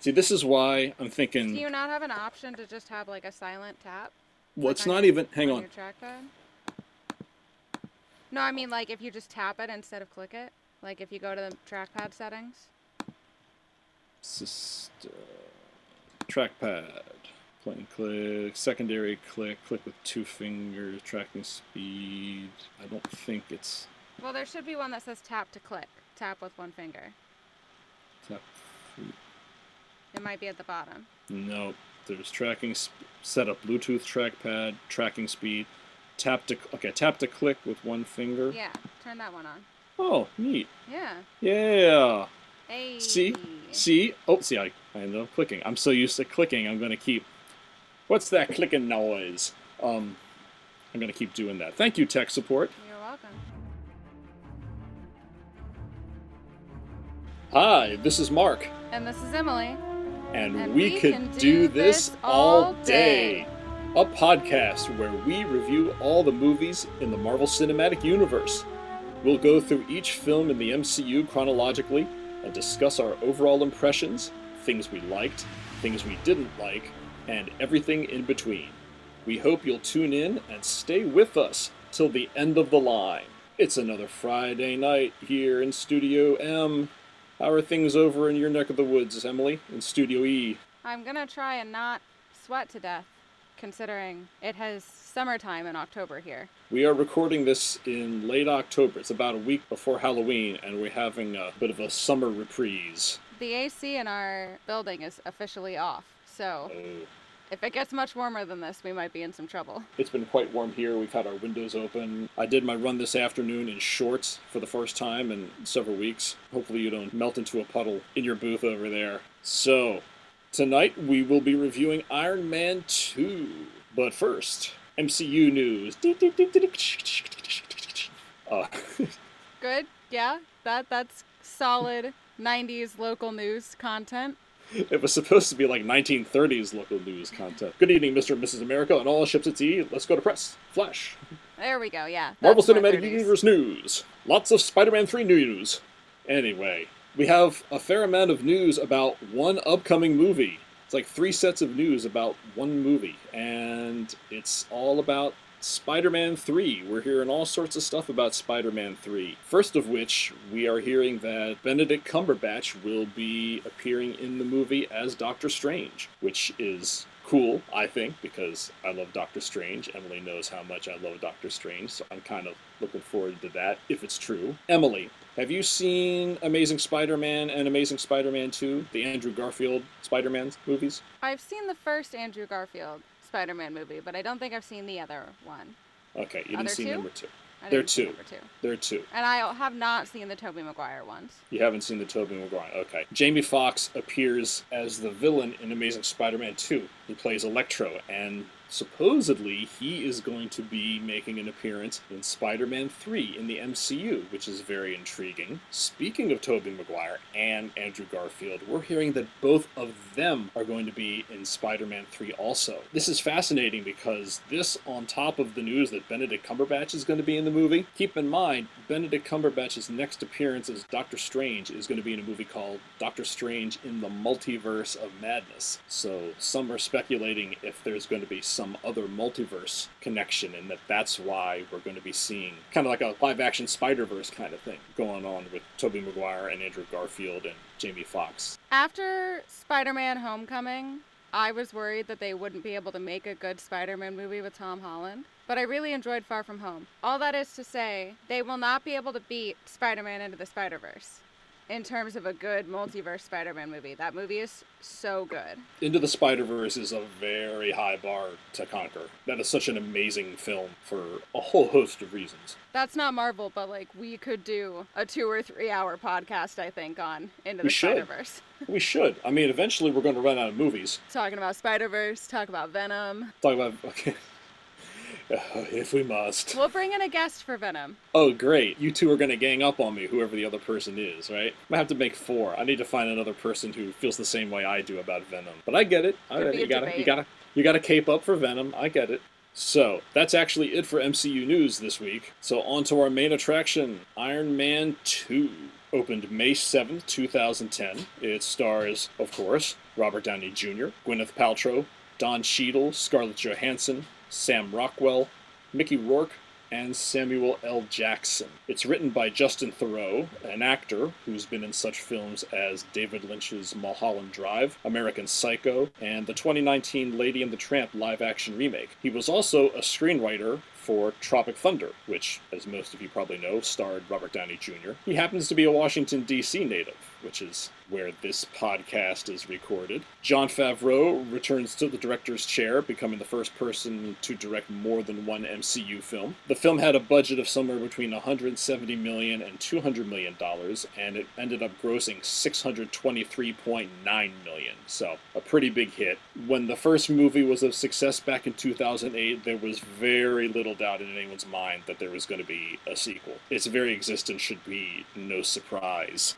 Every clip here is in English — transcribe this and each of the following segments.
See, this is why I'm thinking. Do you not have an option to just have like a silent tap? Well, it's not your- even. Hang on. No, I mean like if you just tap it instead of click it. Like if you go to the trackpad settings. Syst- uh, trackpad. Plain click. Secondary click. Click with two fingers. Tracking speed. I don't think it's. Well, there should be one that says tap to click. Tap with one finger. Tap. It might be at the bottom. Nope. There's tracking. Sp- set up Bluetooth trackpad. Tracking speed. Tap to. Okay, tap to click with one finger. Yeah, turn that one on. Oh, neat. Yeah. Yeah. Hey. See? See? Oh, see, I, I ended up clicking. I'm so used to clicking, I'm going to keep. What's that clicking noise? Um, I'm going to keep doing that. Thank you, tech support. You're welcome. Hi, this is Mark, And this is Emily. And, And we, we could can do do this all day. A podcast where we review all the movies in the Marvel Cinematic Universe. We'll go through each film in the MCU chronologically and discuss our overall impressions, things we liked, things we didn't like, and everything in between. We hope you'll tune in and stay with us till the end of the line. It's another Friday night here in Studio M. How are things over in your neck of the woods, Emily, in Studio E? I'm gonna try and not sweat to death, considering it has summertime in October here. We are recording this in late October. It's about a week before Halloween, and we're having a bit of a summer reprise. The AC in our building is officially off, so Oh. If it gets much warmer than this, we might be in some trouble. It's been quite warm here. We've had our windows open. I did my run this afternoon in shorts for the first time in several weeks. Hopefully, you don't melt into a puddle in your booth over there. So, tonight we will be reviewing Iron Man 2. But first, MCU news. Uh, Good? Yeah? That that's solid 90s local news content. it was supposed to be like 1930s local news content. Good evening, Mr. and Mrs. America, and all ships at sea. Let's go to press. Flash. There we go. Yeah. Marvel Cinematic 30s. Universe news. Lots of Spider-Man 3 news. Anyway, we have a fair amount of news about one upcoming movie. It's like three sets of news about one movie, and it's all about Spider-Man 3. We're hearing all sorts of stuff about Spider-Man 3. First of which, we are hearing that Benedict Cumberbatch will be appearing in the movie as Doctor Strange, which is cool, I think, because I love Doctor Strange. Emily knows how much I love Doctor Strange, so I'm kind of looking forward to that if it's true. Emily, have you seen Amazing Spider-Man and Amazing Spider-Man 2, the Andrew Garfield Spider-Man movies? I've seen the first Andrew Garfield Spider-Man movie, but I don't think I've seen the other one. Okay, you didn't see two? number 2. I There are two. two. There are two. And I have not seen the Tobey Maguire ones. You haven't seen the Tobey Maguire. Okay. Jamie Foxx appears as the villain in Amazing Spider-Man 2. He plays Electro, and supposedly he is going to be making an appearance in Spider-Man 3 in the MCU, which is very intriguing. Speaking of Tobey Maguire and Andrew Garfield, we're hearing that both of them are going to be in Spider-Man 3 also. This is fascinating because this on top of the news that Benedict Cumberbatch is going to be in the movie. Keep in mind, Benedict Cumberbatch's next appearance as Doctor Strange is going to be in a movie called Doctor Strange in the Multiverse of Madness. So some are speculating if there's going to be some other multiverse connection and that that's why we're going to be seeing kind of like a live action Spider-Verse kind of thing going on with Tobey Maguire and Andrew Garfield and Jamie Foxx. After Spider-Man Homecoming, I was worried that they wouldn't be able to make a good Spider-Man movie with Tom Holland. But I really enjoyed Far From Home. All that is to say, they will not be able to beat Spider-Man Into the Spider-Verse in terms of a good multiverse Spider-Man movie. That movie is so good. Into the Spider Verse is a very high bar to conquer. That is such an amazing film for a whole host of reasons. That's not Marvel, but like we could do a two or three hour podcast, I think, on Into the. Spider-Verse. We should. I mean, eventually we're going to run out of movies. Talking about Spider-Verse, talk about Venom. Talk about okay. if we must. We'll bring in a guest for Venom. Oh, great! You two are going to gang up on me, whoever the other person is, right? I'm going to have to make four. I need to find another person who feels the same way I do about Venom. But I get it. I get it. You gotta, you gotta, you gotta cape up for Venom. I get it. So that's actually it for MCU news this week. So on to our main attraction, Iron Man 2. opened May 7th, 2010. It stars, of course, Robert Downey Jr., Gwyneth Paltrow, Don Cheadle, Scarlett Johansson, Sam Rockwell, Mickey Rourke, and Samuel L. Jackson. It's written by Justin Theroux, an actor who's been in such films as David Lynch's Mulholland Drive, American Psycho, and the 2019 Lady and the Tramp live action remake. He was also a screenwriter for Tropic Thunder, which, as most of you probably know, starred Robert Downey Jr. He happens to be a Washington, D.C. native, which is where this podcast is recorded. Jon Favreau returns to the director's chair, becoming the first person to direct more than one MCU film. The film had a budget of somewhere between 170 million and 200 million dollars, and it ended up grossing 623.9 million. So, a pretty big hit. When the first movie was a success back in 2008, there was very little doubt in anyone's mind that there was going to be a sequel. Its very existence should be no surprise.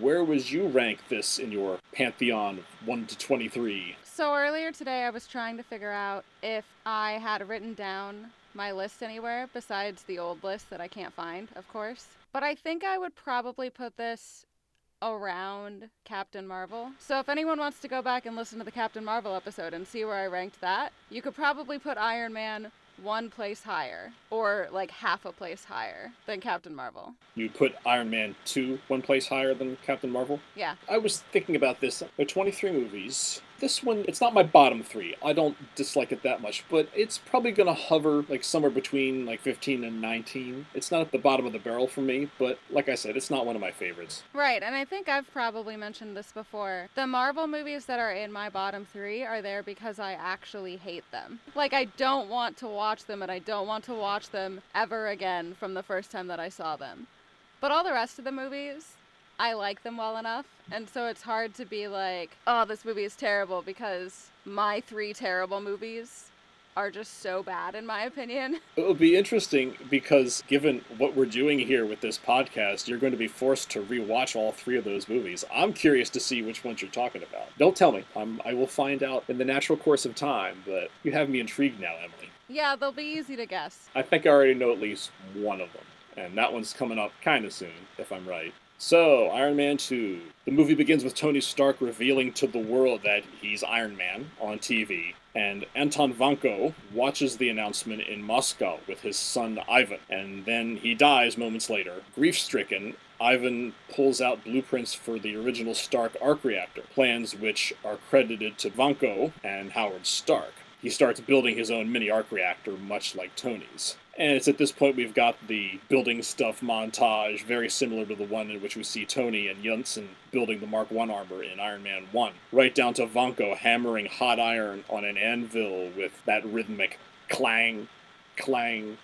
Where would you rank this in your pantheon 1 to 23? So earlier today, I was trying to figure out if I had written down my list anywhere besides the old list that I can't find, of course. But I think I would probably put this around Captain Marvel. So if anyone wants to go back and listen to the Captain Marvel episode and see where I ranked that, you could probably put Iron Man one place higher or like half a place higher than Captain Marvel. You put Iron Man 2 one place higher than Captain Marvel? Yeah. I was thinking about this. There are 23 movies. This one, it's not my bottom three. I don't dislike it that much, but it's probably going to hover like somewhere between like 15 and 19. It's not at the bottom of the barrel for me, but like I said, it's not one of my favorites. Right, and I think I've probably mentioned this before. The Marvel movies that are in my bottom three are there because I actually hate them. Like, I don't want to watch them, and I don't want to watch them ever again from the first time that I saw them. But all the rest of the movies, I like them well enough. And so it's hard to be like, oh, this movie is terrible because my three terrible movies are just so bad, in my opinion. It'll be interesting because, given what we're doing here with this podcast, you're going to be forced to rewatch all three of those movies. I'm curious to see which ones you're talking about. Don't tell me. I'm, I will find out in the natural course of time, but you have me intrigued now, Emily. Yeah, they'll be easy to guess. I think I already know at least one of them, and that one's coming up kind of soon, if I'm right. So, Iron Man 2. The movie begins with Tony Stark revealing to the world that he's Iron Man on TV, and Anton Vanko watches the announcement in Moscow with his son Ivan, and then he dies moments later. Grief stricken, Ivan pulls out blueprints for the original Stark arc reactor, plans which are credited to Vanko and Howard Stark. He starts building his own mini arc reactor, much like Tony's. And it's at this point we've got the building stuff montage, very similar to the one in which we see Tony and Yinsen building the Mark I armor in Iron Man 1. Right down to Vanko hammering hot iron on an anvil with that rhythmic clang, clang,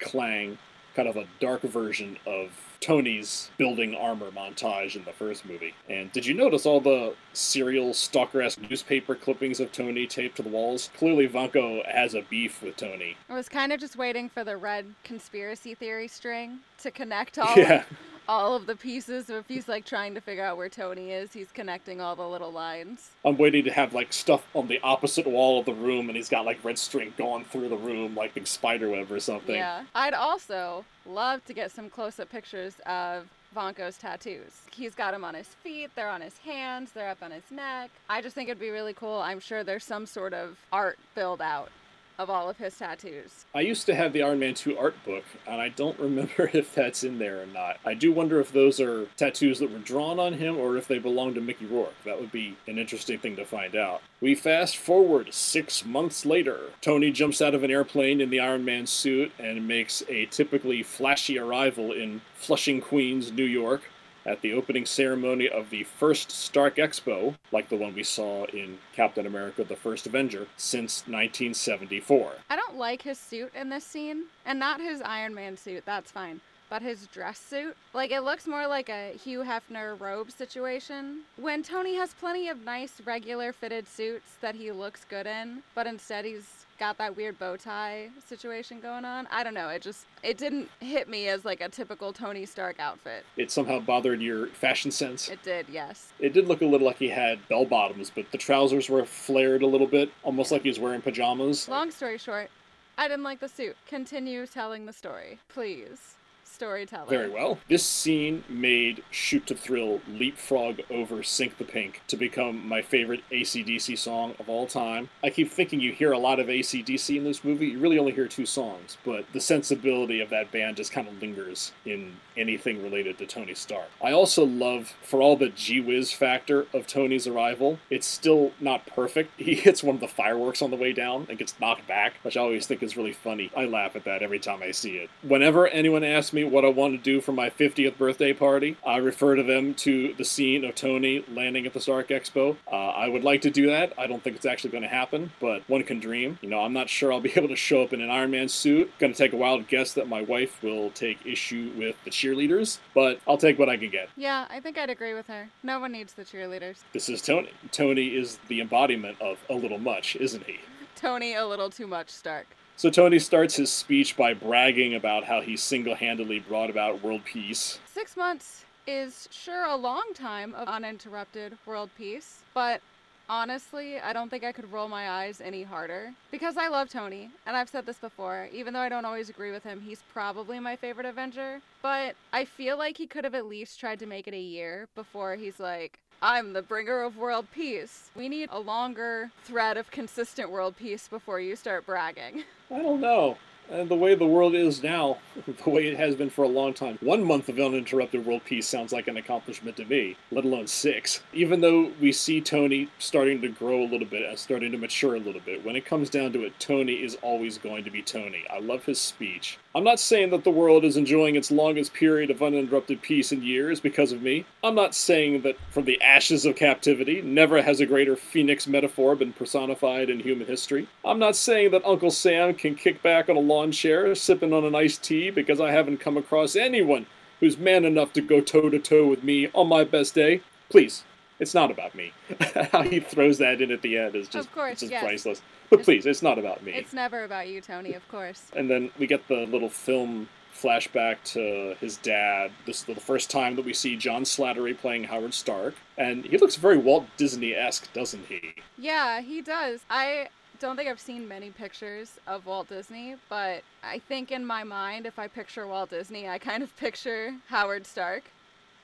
clang, kind of a dark version of Tony's building armor montage in the first movie. And did you notice all the serial stalker esque newspaper clippings of Tony taped to the walls? Clearly, Vanko has a beef with Tony. I was kind of just waiting for the red conspiracy theory string to connect all Yeah. All of the pieces. So if he's like trying to figure out where Tony is, he's connecting all the little lines. I'm waiting to have like stuff on the opposite wall of the room, and he's got like red string going through the room like big spider web or something. Yeah. I'd also love to get some close up pictures of Vanko's tattoos. He's got them on his feet, they're on his hands, they're up on his neck. I just think it'd be really cool. I'm sure there's some sort of art build out of all of his tattoos. I used to have the Iron Man 2 art book, and I don't remember if that's in there or not. I do wonder if those are tattoos that were drawn on him or if they belong to Mickey Rourke. That would be an interesting thing to find out. We fast forward six months later. Tony jumps out of an airplane in the Iron Man suit and makes a typically flashy arrival in Flushing, Queens, New York at the opening ceremony of the first Stark Expo, like the one we saw in Captain America the First Avenger, since 1974. I don't like his suit in this scene, and not his Iron Man suit, that's fine. But his dress suit, like it looks more like a Hugh Hefner robe situation. When Tony has plenty of nice, regular fitted suits that he looks good in, but instead he's got that weird bow tie situation going on. I don't know. It just it didn't hit me as like a typical Tony Stark outfit. It somehow bothered your fashion sense. It did, yes. It did look a little like he had bell bottoms, but the trousers were flared a little bit, almost like he was wearing pajamas. Long story short, I didn't like the suit. Continue telling the story, please. Storyteller. Very well. This scene made Shoot to Thrill leapfrog over Sink the Pink to become my favorite ACDC song of all time. I keep thinking you hear a lot of ACDC in this movie. You really only hear two songs, but the sensibility of that band just kind of lingers in anything related to Tony Stark. I also love, for all the gee whiz factor of Tony's arrival, it's still not perfect. He hits one of the fireworks on the way down and gets knocked back, which I always think is really funny. I laugh at that every time I see it. Whenever anyone asks me what I want to do for my 50th birthday party, I refer to them to the scene of Tony landing at the Stark Expo. Uh, I would like to do that. I don't think it's actually going to happen, but one can dream. You know, I'm not sure I'll be able to show up in an Iron Man suit. Going to take a wild guess that my wife will take issue with the cheerleaders, but I'll take what I can get. Yeah, I think I'd agree with her. No one needs the cheerleaders. This is Tony. Tony is the embodiment of a little much, isn't he? Tony, a little too much Stark. So Tony starts his speech by bragging about how he single handedly brought about world peace. Six months is sure a long time of uninterrupted world peace, but honestly, I don't think I could roll my eyes any harder. Because I love Tony, and I've said this before, even though I don't always agree with him, he's probably my favorite Avenger. But I feel like he could have at least tried to make it a year before he's like, I'm the bringer of world peace. We need a longer thread of consistent world peace before you start bragging. I don't know. And the way the world is now, the way it has been for a long time, one month of uninterrupted world peace sounds like an accomplishment to me, let alone six. Even though we see Tony starting to grow a little bit and starting to mature a little bit, when it comes down to it, Tony is always going to be Tony. I love his speech. I'm not saying that the world is enjoying its longest period of uninterrupted peace in years because of me. I'm not saying that from the ashes of captivity, never has a greater phoenix metaphor been personified in human history. I'm not saying that Uncle Sam can kick back on a lawn chair sipping on an iced tea because I haven't come across anyone who's man enough to go toe to toe with me on my best day. Please, it's not about me. How he throws that in at the end is just, Of course, just yes. priceless. But It's- please, it's not about me. It's never about you, Tony, of course. And then we get the little film flashback to his dad. This is the first time that we see John Slattery playing Howard Stark. And he looks very Walt Disney esque, doesn't he? Yeah, he does. I don't think I've seen many pictures of Walt Disney, but I think in my mind, if I picture Walt Disney, I kind of picture Howard Stark.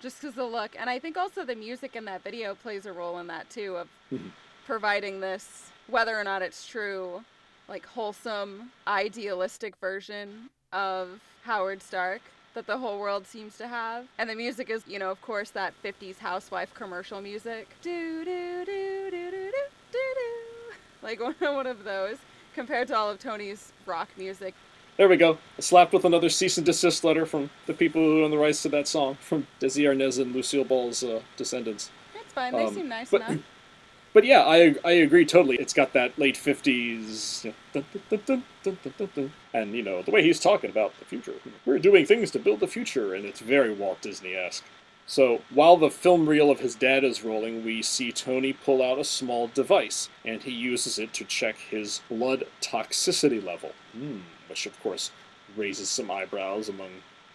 Just because the look. And I think also the music in that video plays a role in that too, of Mhm. providing this, whether or not it's true, like wholesome, idealistic version of Howard Stark that the whole world seems to have. And the music is, you know, of course, that 50s housewife commercial music. Do, do, do, do, do, do, do, do. Like one, one of those compared to all of Tony's rock music. There we go. Slapped with another cease and desist letter from the people who own the rights to that song, from Desi Arnaz and Lucille Ball's uh, descendants. That's fine. They Um, seem nice but- enough. But yeah, I, I agree totally. It's got that late 50s. you know, dun, dun, dun, dun, dun, dun, dun. And, you know, the way he's talking about the future. We're doing things to build the future, and it's very Walt Disney esque. So, while the film reel of his dad is rolling, we see Tony pull out a small device, and he uses it to check his blood toxicity level. Hmm, which, of course, raises some eyebrows among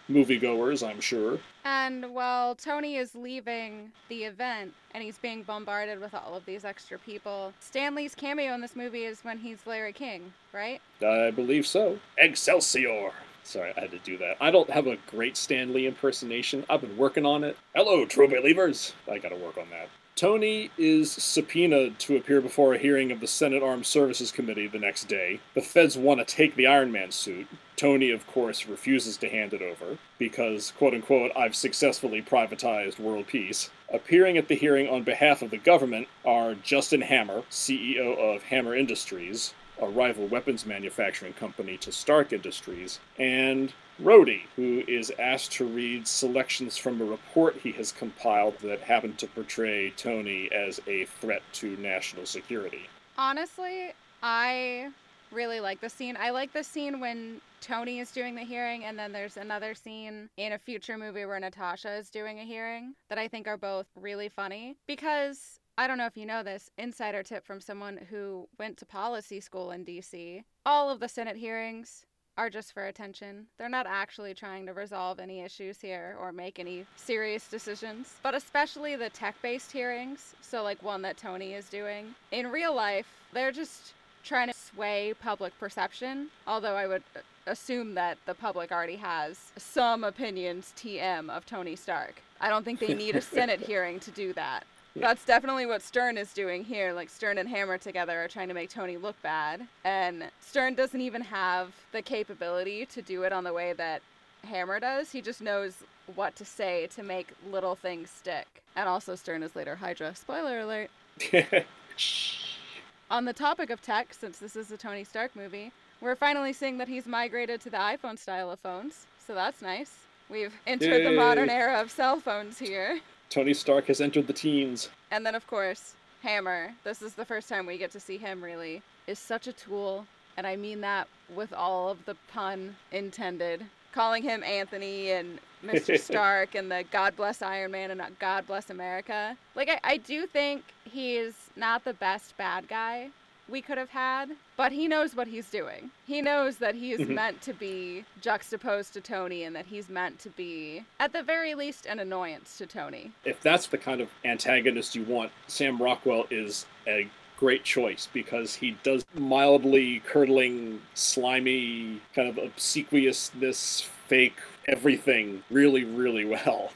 moviegoers, I'm sure. And while Tony is leaving the event and he's being bombarded with all of these extra people, Stan Lee's cameo in this movie is when he's Larry King, right? I believe so. Excelsior! Sorry, I had to do that. I don't have a great Stan Lee impersonation. I've been working on it. Hello, true believers! I gotta work on that. Tony is subpoenaed to appear before a hearing of the Senate Armed Services Committee the next day. The feds want to take the Iron Man suit. Tony, of course, refuses to hand it over because, quote unquote, I've successfully privatized world peace. Appearing at the hearing on behalf of the government are Justin Hammer, CEO of Hammer Industries, a rival weapons manufacturing company to Stark Industries, and Rhodey, who is asked to read selections from a report he has compiled that happen to portray Tony as a threat to national security. Honestly, I really like the scene. I like the scene when Tony is doing the hearing, and then there's another scene in a future movie where Natasha is doing a hearing that I think are both really funny because. I don't know if you know this, insider tip from someone who went to policy school in DC. All of the Senate hearings are just for attention. They're not actually trying to resolve any issues here or make any serious decisions. But especially the tech based hearings, so like one that Tony is doing, in real life, they're just trying to sway public perception, although I would assume that the public already has some opinions TM of Tony Stark. I don't think they need a Senate hearing to do that. That's definitely what Stern is doing here. Like Stern and Hammer together are trying to make Tony look bad, and Stern doesn't even have the capability to do it on the way that Hammer does. He just knows what to say to make little things stick. And also Stern is later Hydra. Spoiler alert. On the topic of tech, since this is a Tony Stark movie, we're finally seeing that he's migrated to the iPhone style of phones. So that's nice. We've entered the modern era of cell phones here. Tony Stark has entered the teens. And then, of course, Hammer. This is the first time we get to see him really. Is such a tool. And I mean that with all of the pun intended. Calling him Anthony and Mr. Stark and the God bless Iron Man and God bless America. Like, I, I do think he's not the best bad guy we could have had, but he knows what he's doing. He knows that he is Mhm. meant to be juxtaposed to Tony and that he's meant to be, at the very least, an annoyance to Tony. If that's the kind of antagonist you want, Sam Rockwell is a great choice because he does mildly curdling, slimy, kind of obsequiousness, fake everything really, really well.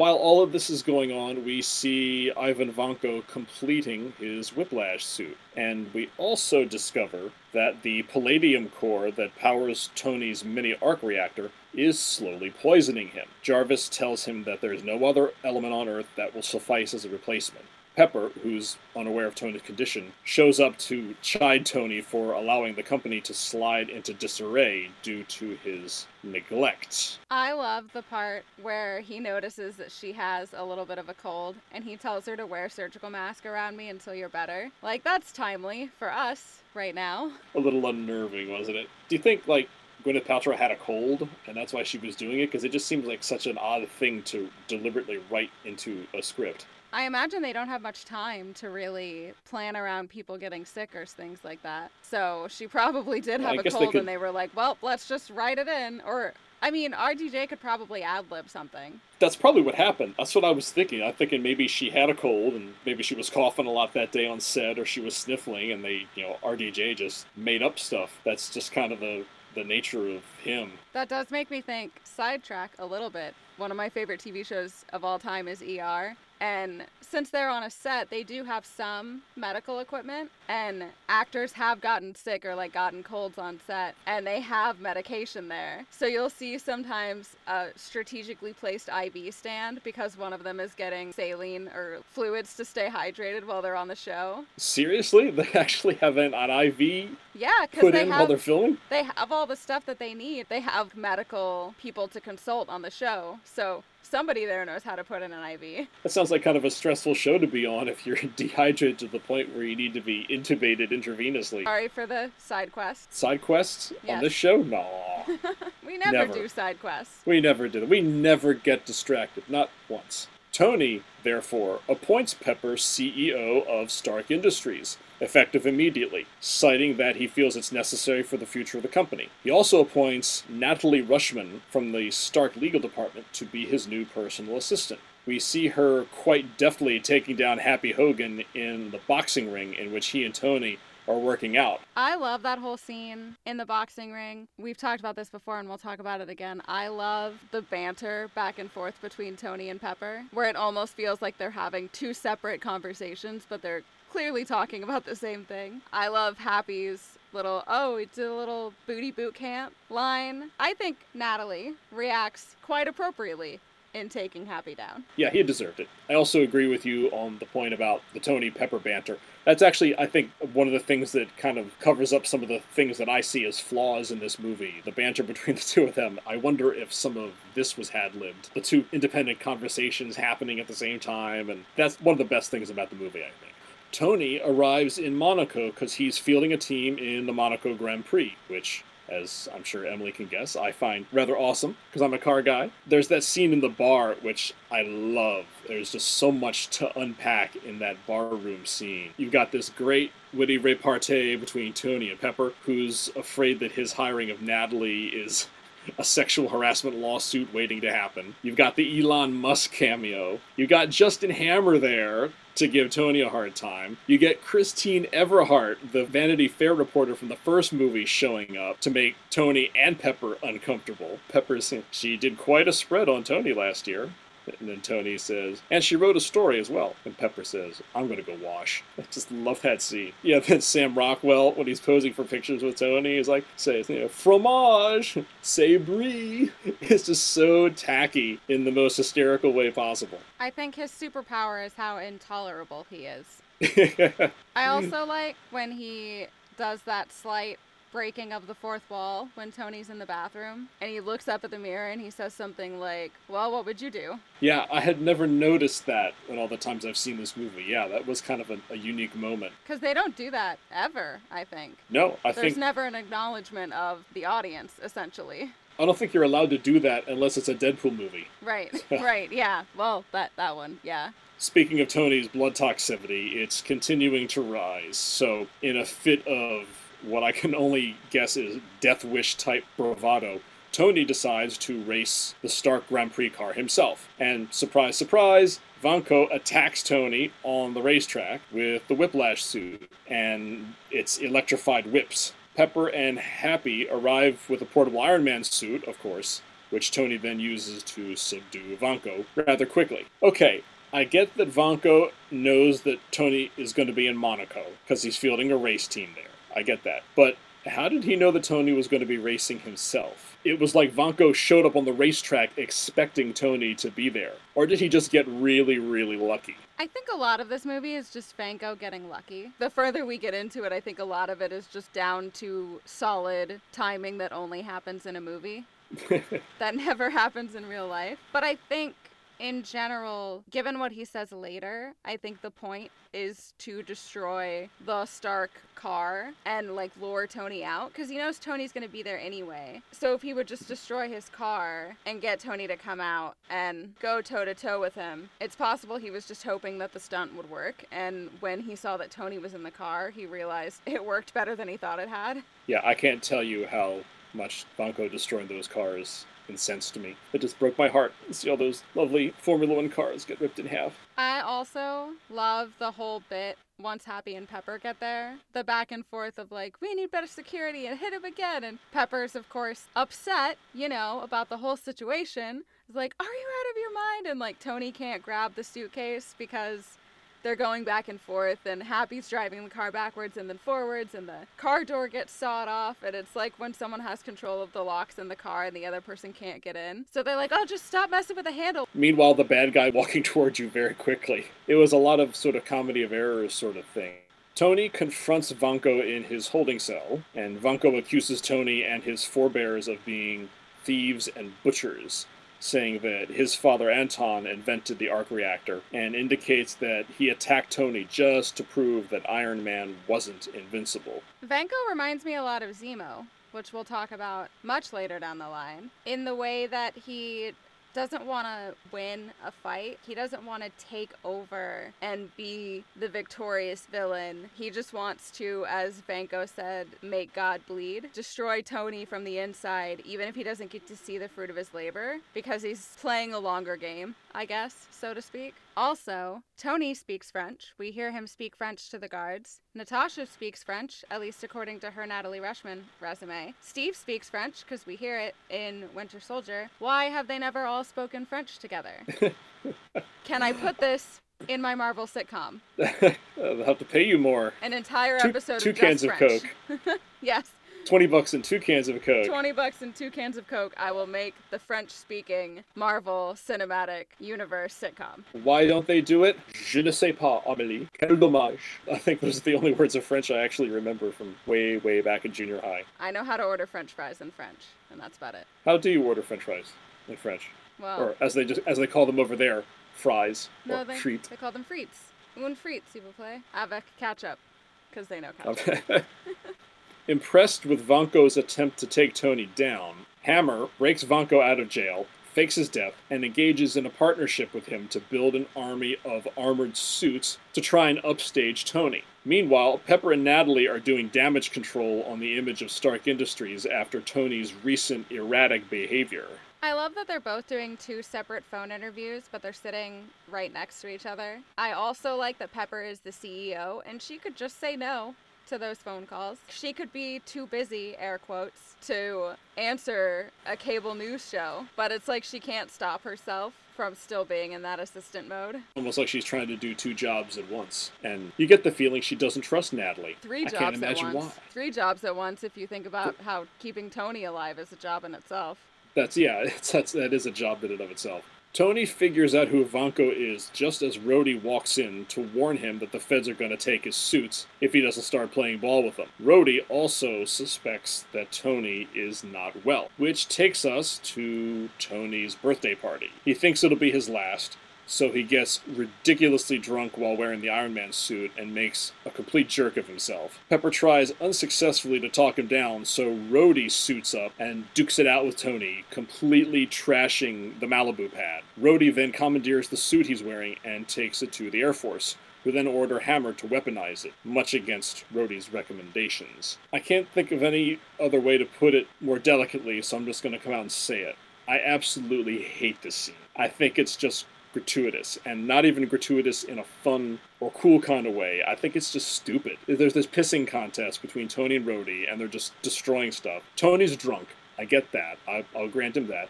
While all of this is going on, we see Ivan Vanko completing his whiplash suit. And we also discover that the palladium core that powers Tony's mini arc reactor is slowly poisoning him. Jarvis tells him that there's no other element on Earth that will suffice as a replacement. Pepper, who's unaware of Tony's condition, shows up to chide Tony for allowing the company to slide into disarray due to his neglect. I love the part where he notices that she has a little bit of a cold and he tells her to wear a surgical mask around me until you're better. Like, that's timely for us right now. A little unnerving, wasn't it? Do you think, like, Gwyneth Paltrow had a cold and that's why she was doing it? Because it just seems like such an odd thing to deliberately write into a script. I imagine they don't have much time to really plan around people getting sick or things like that. So she probably did Well, have a they cold could- and they were like, well, let's just write it in. Or, I mean, RDJ could probably ad lib something. That's probably what happened. That's what I was thinking. I'm thinking maybe she had a cold and maybe she was coughing a lot that day on set or she was sniffling and they, you know, RDJ just made up stuff. That's just kind of the, the nature of him. That does make me think, sidetrack a little bit. One of my favorite TV shows of all time is ER. And since they're on a set, they do have some medical equipment, and actors have gotten sick or like gotten colds on set, and they have medication there. So you'll see sometimes a strategically placed IV stand because one of them is getting saline or fluids to stay hydrated while they're on the show. Seriously? They actually have an, an IV Yeah, put they in while have they're filming? they have all the stuff that they need. They have medical people to consult on the show. So somebody there knows how to put in an IV. That sounds like kind of a stressful show to be on if you're dehydrated to the point where you need to be intubated intravenously. Sorry for the side quest. Side quests Yes. on this show? No. We never, Never. do side quests. We never did. We never get distracted, not once. Tony, therefore, appoints Pepper CEO of Stark Industries, effective immediately, citing that he feels it's necessary for the future of the company. He also appoints Natalie Rushman from the Stark legal department to be his new personal assistant. We see her quite deftly taking down Happy Hogan in the boxing ring in which he and Tony are working out. I love that whole scene in the boxing ring. We've talked about this before and we'll talk about it again. I love the banter back and forth between Tony and Pepper, where it almost feels like they're having two separate conversations, but they're clearly talking about the same thing. I love Happy's little, oh, did a little booty boot camp line. I think Natalie reacts quite appropriately in taking Happy down. Yeah, he deserved it. I also agree with you on the point about the Tony Pepper banter. That's actually, I think, one of the things that kind of covers up some of the things that I see as flaws in this movie. The banter between the two of them. I wonder if some of this was had libbed. The two independent conversations happening at the same time, and that's one of the best things about the movie, I think. Tony arrives in Monaco because he's fielding a team in the Monaco Grand Prix, which as I'm sure Emily can guess, I find rather awesome because I'm a car guy. There's that scene in the bar which I love. There's just so much to unpack in that barroom scene. You've got this great witty repartee between Tony and Pepper, who's afraid that his hiring of Natalie is a sexual harassment lawsuit waiting to happen. You've got the Elon Musk cameo. You got Justin Hammer there to give Tony a hard time. You get Christine Everhart, the Vanity Fair reporter from the first movie, showing up to make Tony and Pepper uncomfortable. Pepper she did quite a spread on Tony last year. And then Tony says, and she wrote a story as well. And Pepper says, I'm going to go wash. I just love that scene. Yeah, then Sam Rockwell, when he's posing for pictures with Tony, is like, says, you know, fromage, c'est brie. It's just so tacky in the most hysterical way possible. I think his superpower is how intolerable he is. I also like when he does that slight breaking of the fourth wall when Tony's in the bathroom and he looks up at the mirror and he says something like, Well, what would you do? Yeah, I had never noticed that in all the times I've seen this movie. Yeah, that was kind of a, a unique moment. Because they don't do that ever, I think. No, I There's think. There's never an acknowledgement of the audience, essentially. I don't think you're allowed to do that unless it's a Deadpool movie. Right, right, yeah. Well, that, that one, yeah. Speaking of Tony's blood toxicity, it's continuing to rise. So, in a fit of what I can only guess is death wish type bravado, Tony decides to race the Stark Grand Prix car himself. And surprise, surprise, Vanko attacks Tony on the racetrack with the whiplash suit and its electrified whips. Pepper and Happy arrive with a portable Iron Man suit, of course, which Tony then uses to subdue Vanko rather quickly. Okay, I get that Vanko knows that Tony is going to be in Monaco because he's fielding a race team there. I get that. But how did he know that Tony was going to be racing himself? It was like Vanko showed up on the racetrack expecting Tony to be there. Or did he just get really, really lucky? I think a lot of this movie is just Vanko getting lucky. The further we get into it, I think a lot of it is just down to solid timing that only happens in a movie. that never happens in real life. But I think in general, given what he says later, I think the point is to destroy the Stark car and like lure Tony out because he knows Tony's going to be there anyway. So if he would just destroy his car and get Tony to come out and go toe to toe with him, it's possible he was just hoping that the stunt would work. And when he saw that Tony was in the car, he realized it worked better than he thought it had. Yeah, I can't tell you how much Vanko destroying those cars incensed me. It just broke my heart to see all those lovely Formula One cars get ripped in half. I also love the whole bit once Happy and Pepper get there. The back and forth of like, we need better security and hit him again. And Pepper's, of course, upset, you know, about the whole situation. Is like, are you out of your mind? And like, Tony can't grab the suitcase because they're going back and forth and happy's driving the car backwards and then forwards and the car door gets sawed off and it's like when someone has control of the locks in the car and the other person can't get in so they're like oh just stop messing with the handle Meanwhile, the bad guy walking towards you very quickly. It was a lot of sort of comedy of errors sort of thing. Tony confronts Vanko in his holding cell, and Vanko accuses Tony and his forebears of being thieves and butchers, saying that his father Anton invented the arc reactor, and indicates that he attacked Tony just to prove that Iron Man wasn't invincible. Vanko reminds me a lot of Zemo which we'll talk about much later down the line in the way that he doesn't want to win a fight. He doesn't want to take over and be the victorious villain. He just wants to, as Vanko said, make God bleed, destroy Tony from the inside, even if he doesn't get to see the fruit of his labor, because he's playing a longer game, I guess, so to speak. Also, Tony speaks French. We hear him speak French to the guards. Natasha speaks French, at least according to her Natalie Rushman resume. Steve speaks French because we hear it in Winter Soldier. Why have they never all spoken French together? Can I put this in my Marvel sitcom? They'll have to pay you more. An entire Two, episode two of cans of French. Coke. yes, 20 bucks and two cans of Coke. 20 bucks and two cans of Coke. I will make the French speaking Marvel Cinematic Universe sitcom. Why don't they do it? Je ne sais pas, Amélie. Quel dommage. I think those are the only words of French I actually remember from way, way back in junior high. I know how to order French fries in French, and that's about it. How do you order French fries in French? Well, Or as they just as they call them over there, fries no, or they, treat. they call them frites. Un frite, s'il vous plaît. Avec ketchup, because they know ketchup. Impressed with Vanko's attempt to take Tony down, Hammer breaks Vanko out of jail, fakes his death, and engages in a partnership with him to build an army of armored suits to try and upstage Tony. Meanwhile, Pepper and Natalie are doing damage control on the image of Stark Industries after Tony's recent erratic behavior. I love that they're both doing two separate phone interviews, but they're sitting right next to each other. I also like that Pepper is the CEO and she could just say no to those phone calls. She could be too busy, air quotes, to answer a cable news show, but it's like she can't stop herself from still being in that assistant mode. Almost like she's trying to do two jobs at once. And you get the feeling she doesn't trust Natalie. Three I jobs at once. why. Three jobs at once if you think about how keeping Tony alive is a job in itself. That's yeah, it's, that's that is a job in and of itself. Tony figures out who Ivan Vanko is just as Rhodey walks in to warn him that the feds are going to take his suits if he doesn't start playing ball with them. Rhodey also suspects that Tony is not well, which takes us to Tony's birthday party. He thinks it'll be his last, so he gets ridiculously drunk while wearing the Iron Man suit and makes a complete jerk of himself. Pepper tries unsuccessfully to talk him down, so Rhodey suits up and dukes it out with Tony, completely trashing the Malibu pad. Rhodey then commandeers the suit he's wearing and takes it to the Air Force. Who then order Hammer to weaponize it, much against Rhodey's recommendations. I can't think of any other way to put it more delicately, so I'm just going to come out and say it. I absolutely hate this scene. I think it's just gratuitous and not even gratuitous in a fun or cool kind of way. I think it's just stupid. There's this pissing contest between Tony and Rhodey, and they're just destroying stuff. Tony's drunk. I get that. I, I'll grant him that.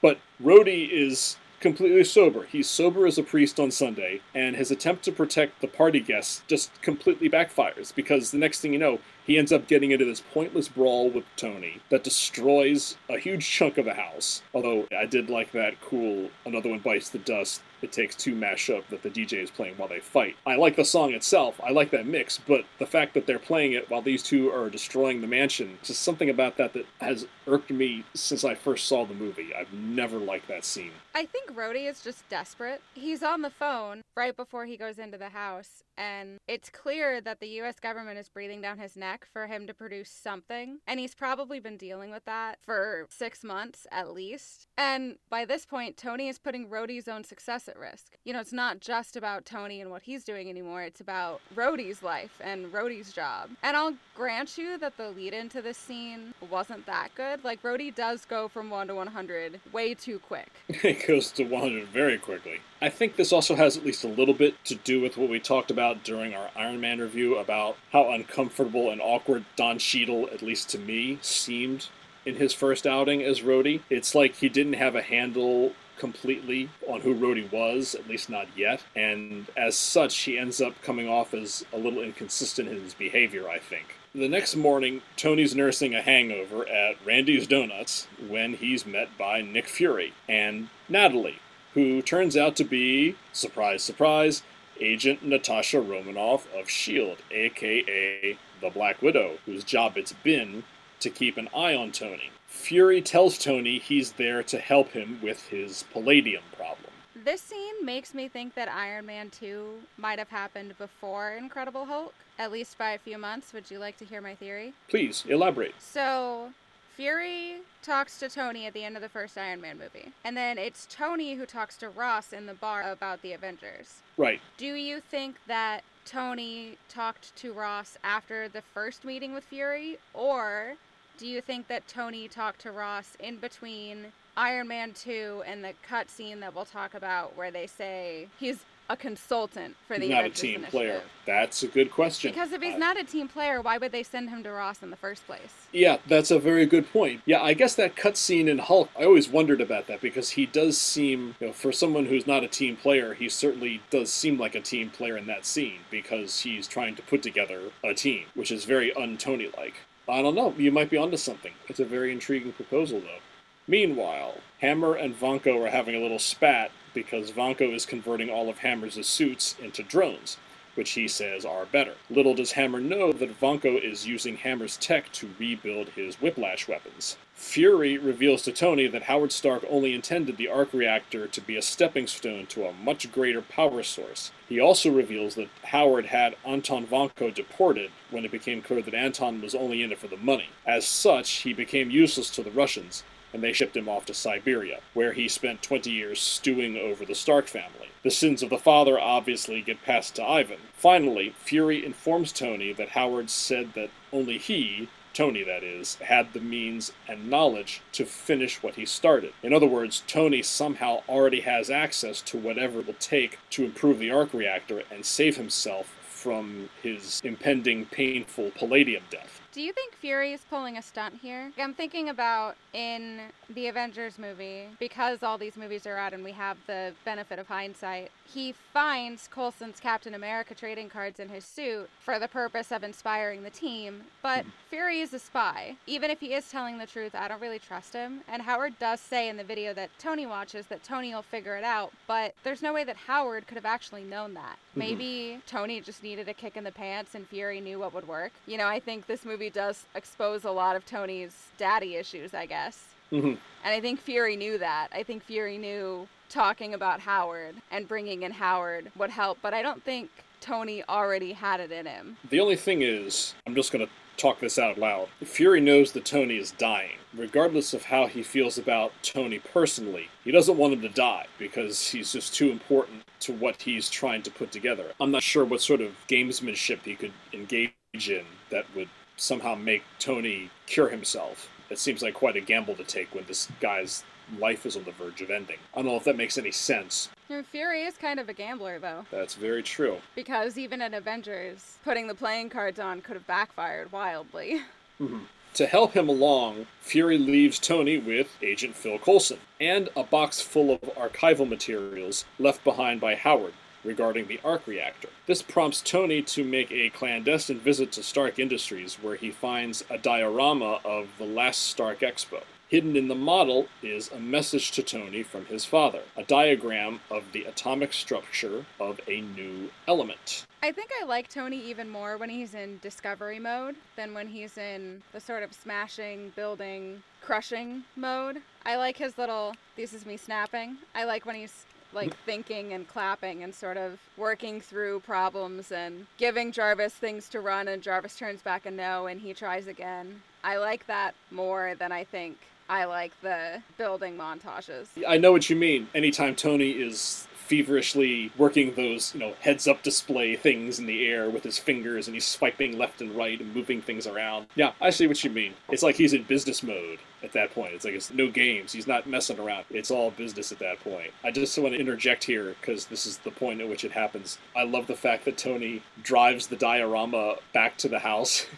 But Rhodey is completely sober. He's sober as a priest on Sunday, and his attempt to protect the party guests just completely backfires because the next thing you know, he ends up getting into this pointless brawl with Tony that destroys a huge chunk of the house. Although I did like that cool Another One Bites the Dust, It Takes Two mashup that the DJ is playing while they fight. I like the song itself, I like that mix, but the fact that they're playing it while these two are destroying the mansion, just something about that that has irked me since I first saw the movie. I've never liked that scene. I think Rhodey is just desperate. He's on the phone right before he goes into the house, and it's clear that the US government is breathing down his neck for him to produce something. And he's probably been dealing with that for six months at least. And by this point, Tony is putting Rhodey's own success at risk. You know, it's not just about Tony and what he's doing anymore, it's about Rhodey's life and Rhodey's job. And I'll grant you that the lead into this scene wasn't that good. Like, Rhodey does go from 1 to 100 way too quick. it goes to 100 very quickly. I think this also has at least a little bit to do with what we talked about during our Iron Man review about how uncomfortable and awkward Don Cheadle, at least to me, seemed in his first outing as Rhodey. It's like he didn't have a handle completely on who Rhodey was, at least not yet, and as such, he ends up coming off as a little inconsistent in his behavior, I think. The next morning, Tony's nursing a hangover at Randy's Donuts when he's met by Nick Fury and Natalie, who turns out to be, surprise, surprise, Agent Natasha Romanoff of S.H.I.E.L.D., aka the Black Widow, whose job it's been to keep an eye on Tony. Fury tells Tony he's there to help him with his palladium problem. This scene makes me think that Iron Man 2 might have happened before Incredible Hulk, at least by a few months. Would you like to hear my theory? Please elaborate. So, Fury talks to Tony at the end of the first Iron Man movie. And then it's Tony who talks to Ross in the bar about the Avengers. Right. Do you think that Tony talked to Ross after the first meeting with Fury? Or do you think that Tony talked to Ross in between Iron Man 2 and the cutscene that we'll talk about where they say he's a consultant for the He's not a team Initiative? player. That's a good question. Because if he's not a team player, why would they send him to Ross in the first place? Yeah, that's a very good point. Yeah, I guess that cutscene in Hulk, I always wondered about that because he does seem, you know, for someone who's not a team player, he certainly does seem like a team player in that scene because he's trying to put together a team, which is very un-Tony like. I don't know, you might be onto something. It's a very intriguing proposal, though. Meanwhile, Hammer and Vanko are having a little spat because Vanko is converting all of Hammer's suits into drones which he says are better. Little does Hammer know that Vanko is using Hammer's tech to rebuild his whiplash weapons. Fury reveals to Tony that Howard Stark only intended the arc reactor to be a stepping stone to a much greater power source. He also reveals that Howard had Anton Vanko deported when it became clear that Anton was only in it for the money. As such, he became useless to the Russians, and they shipped him off to Siberia, where he spent 20 years stewing over the Stark family. The sins of the father obviously get passed to Ivan. Finally, Fury informs Tony that Howard said that only he, Tony that is, had the means and knowledge to finish what he started. In other words, Tony somehow already has access to whatever it will take to improve the arc reactor and save himself from his impending painful palladium death. Do you think Fury is pulling a stunt here? I'm thinking about in the Avengers movie, because all these movies are out and we have the benefit of hindsight, he finds Coulson's Captain America trading cards in his suit for the purpose of inspiring the team. But Fury is a spy. Even if he is telling the truth, I don't really trust him. And Howard does say in the video that Tony watches that Tony will figure it out, but there's no way that Howard could have actually known that. Maybe Tony just needed a kick in the pants and Fury knew what would work. You know, I think this movie does expose a lot of Tony's daddy issues, I guess. hmm And I think Fury knew that. I think Fury knew talking about Howard and bringing in Howard would help, but I don't think Tony already had it in him. The only thing is, I'm just going to talk this out loud. Fury knows that Tony is dying. Regardless of how he feels about Tony personally, he doesn't want him to die because he's just too important to what he's trying to put together. I'm not sure what sort of gamesmanship he could engage in that would somehow make Tony cure himself. It seems like quite a gamble to take when this guy's life is on the verge of ending. I don't know if that makes any sense. Fury is kind of a gambler, though, That's very true. because even in Avengers, putting the playing cards on could have backfired wildly. Mm-hmm. To help him along, Fury leaves Tony with Agent Phil Coulson and a box full of archival materials left behind by Howard regarding the arc reactor. This prompts Tony to make a clandestine visit to Stark Industries where he finds a diorama of the last Stark Expo. Hidden in the model is a message to Tony from his father, a diagram of the atomic structure of a new element. I think I like Tony even more when he's in discovery mode than when he's in the sort of smashing, building, crushing mode. I like his little, this is me snapping. I like when he's like thinking and clapping and sort of working through problems and giving Jarvis things to run and Jarvis turns back a no and he tries again. I like that more than I think I like the building montages. I know what you mean. Anytime Tony is feverishly working those, you know, heads up display things in the air with his fingers and he's swiping left and right and moving things around. Yeah, I see what you mean. It's like he's in business mode at that point. It's like it's no games. He's not messing around. It's all business at that point. I just want to interject here because this is the point at which it happens. I love the fact that Tony drives the diorama back to the house.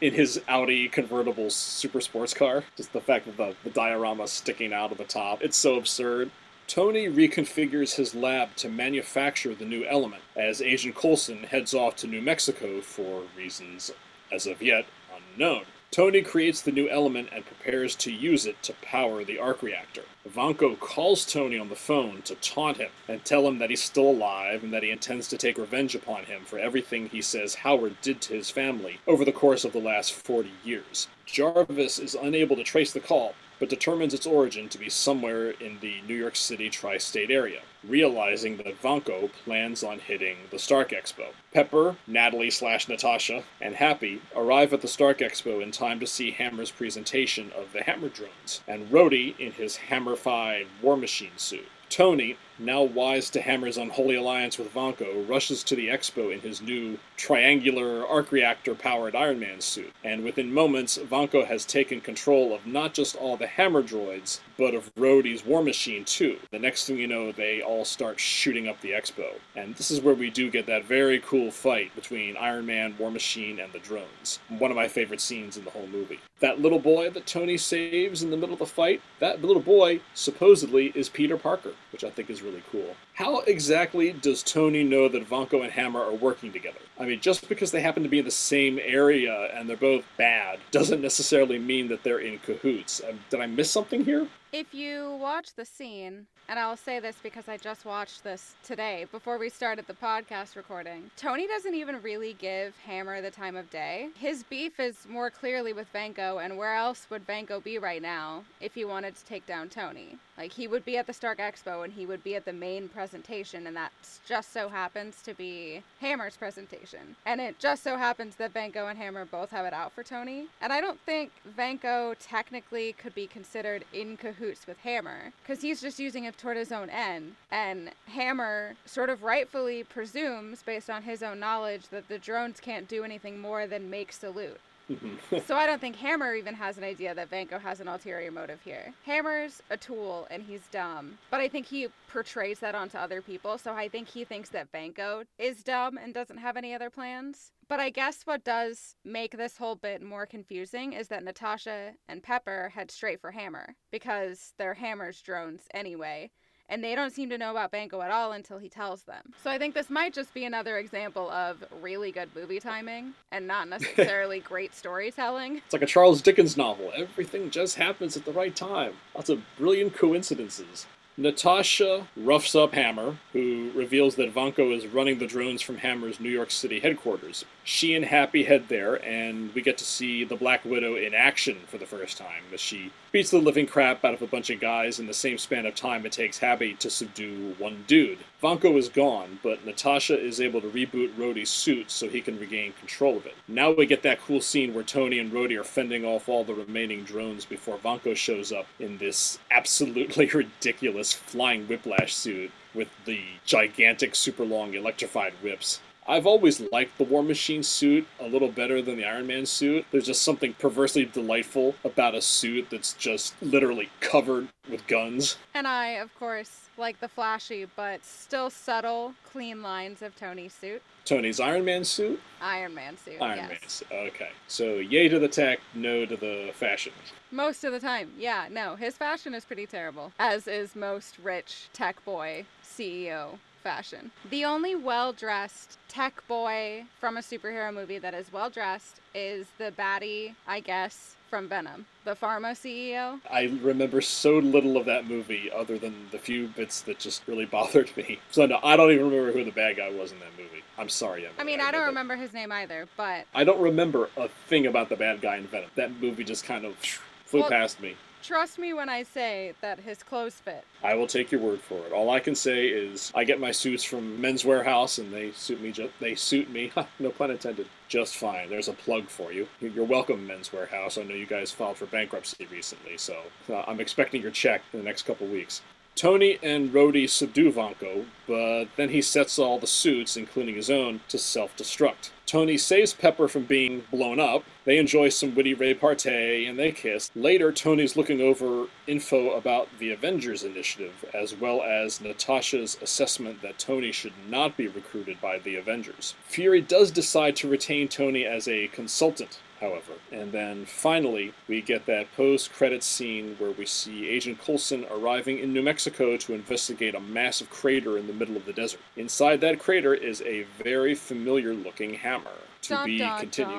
in his Audi convertible super sports car. Just the fact that the, the diorama sticking out of the top. It's so absurd. Tony reconfigures his lab to manufacture the new element as Agent Coulson heads off to New Mexico for reasons as of yet unknown. Tony creates the new element and prepares to use it to power the arc reactor. Ivanko calls Tony on the phone to taunt him and tell him that he's still alive and that he intends to take revenge upon him for everything he says Howard did to his family over the course of the last 40 years. Jarvis is unable to trace the call, but determines its origin to be somewhere in the New York City tri state area, realizing that Vanko plans on hitting the Stark Expo. Pepper, Natalie slash Natasha, and Happy arrive at the Stark Expo in time to see Hammer's presentation of the Hammer drones, and Rhodey in his hammerfied war machine suit. Tony, now wise to Hammer's unholy alliance with Vanko, rushes to the expo in his new triangular arc reactor powered Iron Man suit. And within moments, Vanko has taken control of not just all the Hammer droids, but of Rhodey's war machine too. The next thing you know, they all start shooting up the expo. And this is where we do get that very cool fight between Iron Man, War Machine, and the drones. One of my favorite scenes in the whole movie. That little boy that Tony saves in the middle of the fight, that little boy supposedly is Peter Parker, which I think is really cool. How exactly does Tony know that Vanko and Hammer are working together? I mean, just because they happen to be in the same area and they're both bad doesn't necessarily mean that they're in cahoots. Um, did I miss something here? If you watch the scene, and I'll say this because I just watched this today before we started the podcast recording. Tony doesn't even really give Hammer the time of day. His beef is more clearly with Vanko, and where else would Vanko be right now if he wanted to take down Tony? Like, he would be at the Stark Expo and he would be at the main presentation, and that just so happens to be Hammer's presentation. And it just so happens that Vanko and Hammer both have it out for Tony. And I don't think Vanko technically could be considered in cahoots with Hammer, because he's just using it toward his own end. And Hammer sort of rightfully presumes, based on his own knowledge, that the drones can't do anything more than make salute. Mm-hmm. so I don't think Hammer even has an idea that Vanko has an ulterior motive here. Hammer's a tool and he's dumb, but I think he portrays that onto other people. So I think he thinks that Vanko is dumb and doesn't have any other plans. But I guess what does make this whole bit more confusing is that Natasha and Pepper head straight for Hammer because they're Hammer's drones anyway and they don't seem to know about Vanko at all until he tells them. So I think this might just be another example of really good movie timing and not necessarily great storytelling. It's like a Charles Dickens novel. Everything just happens at the right time. Lots of brilliant coincidences. Natasha roughs up Hammer, who reveals that Vanko is running the drones from Hammer's New York City headquarters. She and Happy head there, and we get to see the Black Widow in action for the first time as she beats the living crap out of a bunch of guys in the same span of time it takes Happy to subdue one dude. Vanko is gone, but Natasha is able to reboot Rhodey's suit so he can regain control of it. Now we get that cool scene where Tony and Rhodey are fending off all the remaining drones before Vanko shows up in this absolutely ridiculous flying whiplash suit with the gigantic, super long electrified whips. I've always liked the War Machine suit a little better than the Iron Man suit. There's just something perversely delightful about a suit that's just literally covered with guns. And I, of course, like the flashy but still subtle, clean lines of Tony's suit. Tony's Iron Man suit? Iron Man suit. Iron yes. Man suit. Okay. So, yay to the tech, no to the fashion. Most of the time, yeah, no. His fashion is pretty terrible, as is most rich tech boy CEO fashion. The only well dressed tech boy from a superhero movie that is well dressed is the baddie, I guess, from Venom, the pharma CEO. I remember so little of that movie other than the few bits that just really bothered me. So no, I don't even remember who the bad guy was in that movie. I'm sorry. I mean, I, don't remember his name either, but I don't remember a thing about the bad guy in Venom. That movie just kind of flew Well- past me. Trust me when I say that his clothes fit. I will take your word for it. All I can say is I get my suits from Men's Wearhouse, and they suit me. Ju- they suit me. no pun intended. Just fine. There's a plug for you. You're welcome, Men's Wearhouse. I know you guys filed for bankruptcy recently, so uh, I'm expecting your check in the next couple weeks. Tony and Rhodey subdue Vanko, but then he sets all the suits, including his own, to self destruct. Tony saves Pepper from being blown up. They enjoy some witty repartee and they kiss. Later, Tony's looking over info about the Avengers Initiative, as well as Natasha's assessment that Tony should not be recruited by the Avengers. Fury does decide to retain Tony as a consultant, however. And then finally, we get that post credit scene where we see Agent Coulson arriving in New Mexico to investigate a massive crater in the middle of the desert. Inside that crater is a very familiar looking hammer. To Dun, be dun, continued.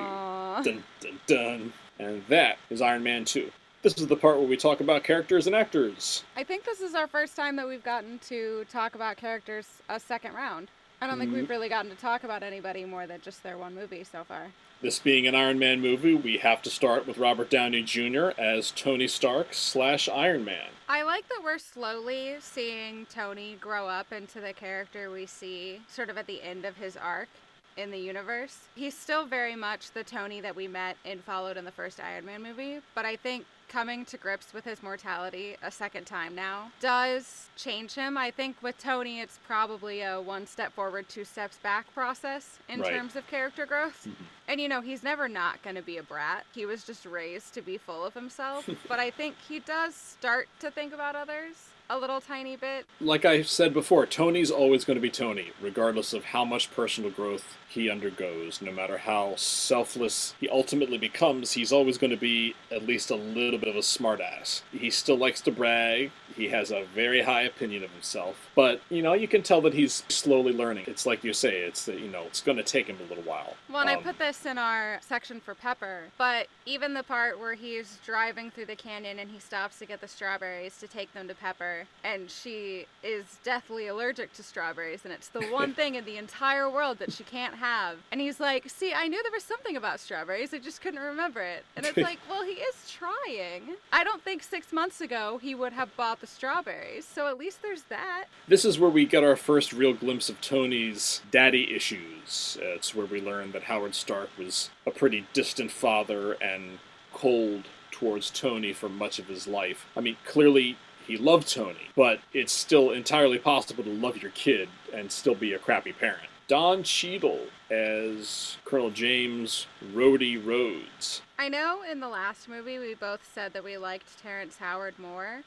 dun. Dun dun. And that is Iron Man 2. This is the part where we talk about characters and actors. I think this is our first time that we've gotten to talk about characters a second round. I don't think we've Mhm. really gotten to talk about anybody more than just their one movie so far. This being an Iron Man movie, we have to start with Robert Downey Jr. as Tony Stark slash Iron Man. I like that we're slowly seeing Tony grow up into the character we see sort of at the end of his arc in the universe. He's still very much the Tony that we met and followed in the first Iron Man movie, but I think coming to grips with his mortality a second time now does change him. I think with Tony, it's probably a one step forward, two steps back process in Right. terms of character growth. Mhm. And you know, he's never not going to be a brat. He was just raised to be full of himself. but I think he does start to think about others a little tiny bit. Like I said before, Tony's always going to be Tony, regardless of how much personal growth he undergoes. No matter how selfless he ultimately becomes, he's always going to be at least a little bit of a smartass. He still likes to brag. He has a very high opinion of himself, but you know you can tell that he's slowly learning. It's like you say, it's that you know it's going to take him a little while. Well, and I Um, put this in our section for Pepper, but even the part where he's driving through the canyon and he stops to get the strawberries to take them to Pepper, and she is deathly allergic to strawberries, and it's the one thing in the entire world that she can't have. And he's like, See, I knew there was something about strawberries, I just couldn't remember it. And it's like, Well, he is trying. I don't think six months ago he would have bought the strawberries, so at least there's that. This is where we get our first real glimpse of Tony's daddy issues. Uh, it's where we learn that Howard Stark was a pretty distant father and cold towards Tony for much of his life. I mean, clearly he loved Tony, but it's still entirely possible to love your kid and still be a crappy parent. Don Cheadle as Colonel James Rhodey Rhodes. I know in the last movie we both said that we liked Terrence Howard more,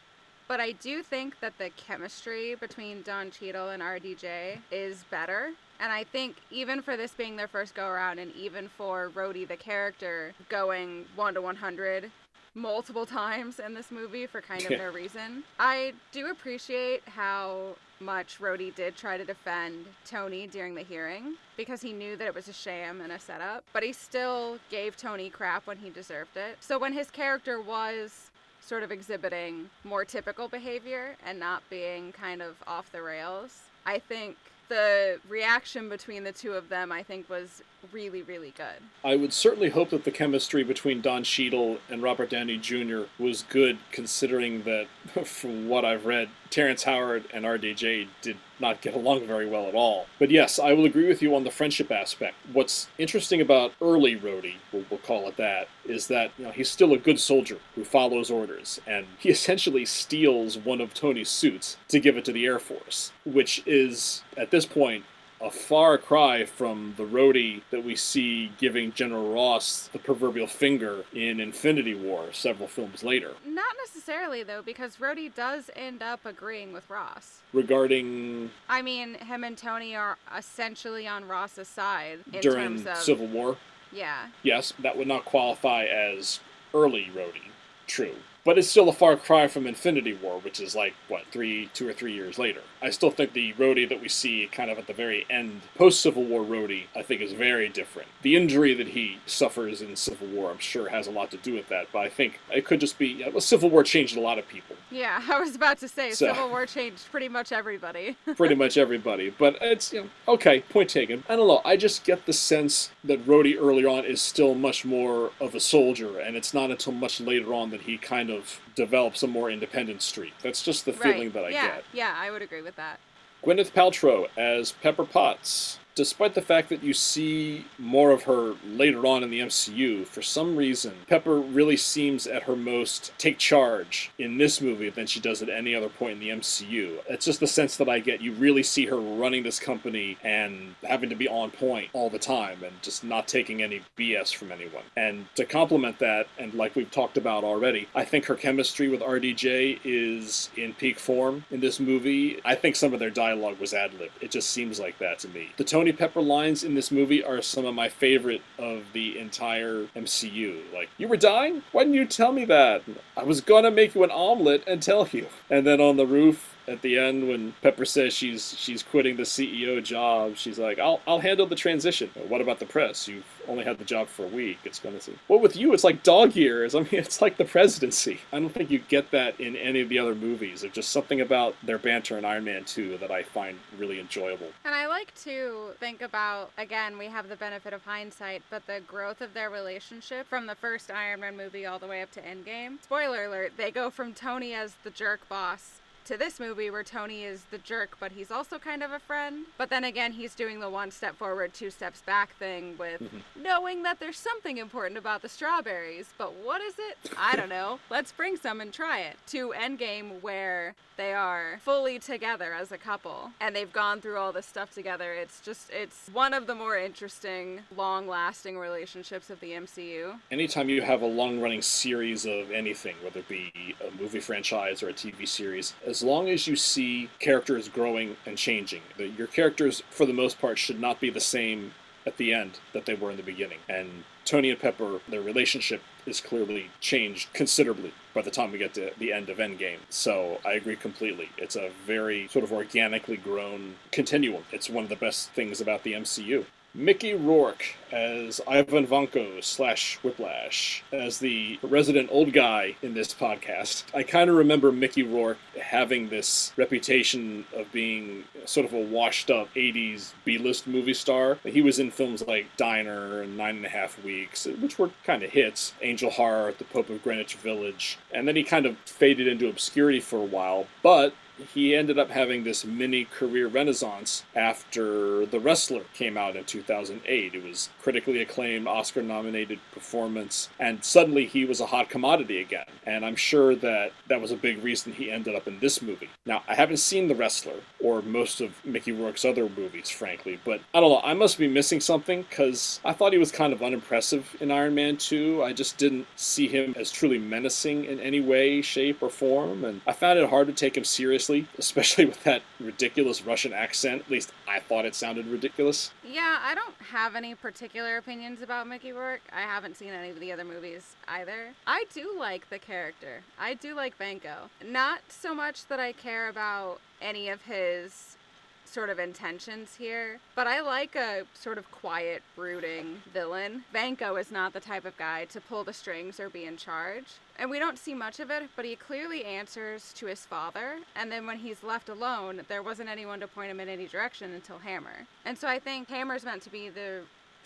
but I do think that the chemistry between Don Cheadle and RDJ is better. And I think even for this being their first go around, and even for Rhodey the character going 1 to 100 multiple times in this movie for kind of no reason, I do appreciate how much Rhodey did try to defend Tony during the hearing because he knew that it was a sham and a setup, but he still gave Tony crap when he deserved it. So when his character was sort of exhibiting more typical behavior and not being kind of off the rails, I think the reaction between the two of them, I think, was really, really good. I would certainly hope that the chemistry between Don Cheadle and Robert Downey Jr. was good, considering that, from what I've read, Terrence Howard and RDJ did not get along very well at all. But yes, I will agree with you on the friendship aspect. What's interesting about early Rhodey, we'll, we'll call it that, is that you know, he's still a good soldier who follows orders, and he essentially steals one of Tony's suits to give it to the Air Force, which is, at this point, a far cry from the Rhodey that we see giving General Ross the proverbial finger in Infinity War several films later. Not necessarily, though, because Rhodey does end up agreeing with Ross. Regarding. I mean, him and Tony are essentially on Ross's side in during terms of. Civil War? Yeah. Yes, that would not qualify as early Rhodey. True. But it's still a far cry from Infinity War, which is like, what, three, two or three years later. I still think the Rhodey that we see kind of at the very end, post Civil War Rhodey, I think is very different. The injury that he suffers in Civil War, I'm sure, has a lot to do with that, but I think it could just be, yeah, well, Civil War changed a lot of people. Yeah, I was about to say, so, Civil War changed pretty much everybody. pretty much everybody. But it's, you know, okay, point taken. I don't know, I just get the sense that Rhodey early on is still much more of a soldier, and it's not until much later on that he kind of develops a more independent streak. That's just the feeling right. that I yeah. get. Yeah, I would agree with that. Gwyneth Paltrow as Pepper Potts despite the fact that you see more of her later on in the MCU, for some reason, Pepper really seems at her most take charge in this movie than she does at any other point in the MCU. It's just the sense that I get. You really see her running this company and having to be on point all the time and just not taking any BS from anyone. And to complement that, and like we've talked about already, I think her chemistry with RDJ is in peak form in this movie. I think some of their dialogue was ad lib. It just seems like that to me. The Tony Pepper lines in this movie are some of my favorite of the entire MCU. Like, you were dying? Why didn't you tell me that? I was gonna make you an omelet and tell you. And then on the roof, at the end when Pepper says she's she's quitting the CEO job, she's like, "I'll I'll handle the transition." What about the press? You've only had the job for a week. It's going to see. Well, with you, it's like dog years. I mean, it's like the presidency. I don't think you get that in any of the other movies. There's just something about their banter in Iron Man 2 that I find really enjoyable. And I like to think about again, we have the benefit of hindsight, but the growth of their relationship from the first Iron Man movie all the way up to Endgame. Spoiler alert: they go from Tony as the jerk boss to this movie where Tony is the jerk, but he's also kind of a friend. But then again, he's doing the one step forward, two steps back thing with mm-hmm. knowing that there's something important about the strawberries. But what is it? I don't know. Let's bring some and try it. To Endgame, where they are fully together as a couple and they've gone through all this stuff together. It's just, it's one of the more interesting, long lasting relationships of the MCU. Anytime you have a long running series of anything, whether it be a movie franchise or a TV series, as long as you see characters growing and changing, your characters, for the most part, should not be the same at the end that they were in the beginning. And Tony and Pepper, their relationship is clearly changed considerably by the time we get to the end of Endgame. So I agree completely. It's a very sort of organically grown continuum. It's one of the best things about the MCU. Mickey Rourke as Ivan Vanko slash Whiplash, as the resident old guy in this podcast. I kind of remember Mickey Rourke having this reputation of being sort of a washed up 80s B list movie star. He was in films like Diner and Nine and a Half Weeks, which were kind of hits, Angel Heart, The Pope of Greenwich Village, and then he kind of faded into obscurity for a while, but he ended up having this mini career renaissance after The Wrestler came out in 2008. It was critically acclaimed, Oscar nominated performance, and suddenly he was a hot commodity again. And I'm sure that that was a big reason he ended up in this movie. Now, I haven't seen The Wrestler or most of Mickey Rourke's other movies, frankly, but I don't know. I must be missing something because I thought he was kind of unimpressive in Iron Man 2. I just didn't see him as truly menacing in any way, shape, or form, and I found it hard to take him seriously especially with that ridiculous Russian accent. At least I thought it sounded ridiculous. Yeah, I don't have any particular opinions about Mickey Rourke. I haven't seen any of the other movies either. I do like the character. I do like Vanko. Not so much that I care about any of his sort of intentions here, but I like a sort of quiet, brooding villain. Vanko is not the type of guy to pull the strings or be in charge. And we don't see much of it, but he clearly answers to his father. And then when he's left alone, there wasn't anyone to point him in any direction until Hammer. And so I think Hammer's meant to be the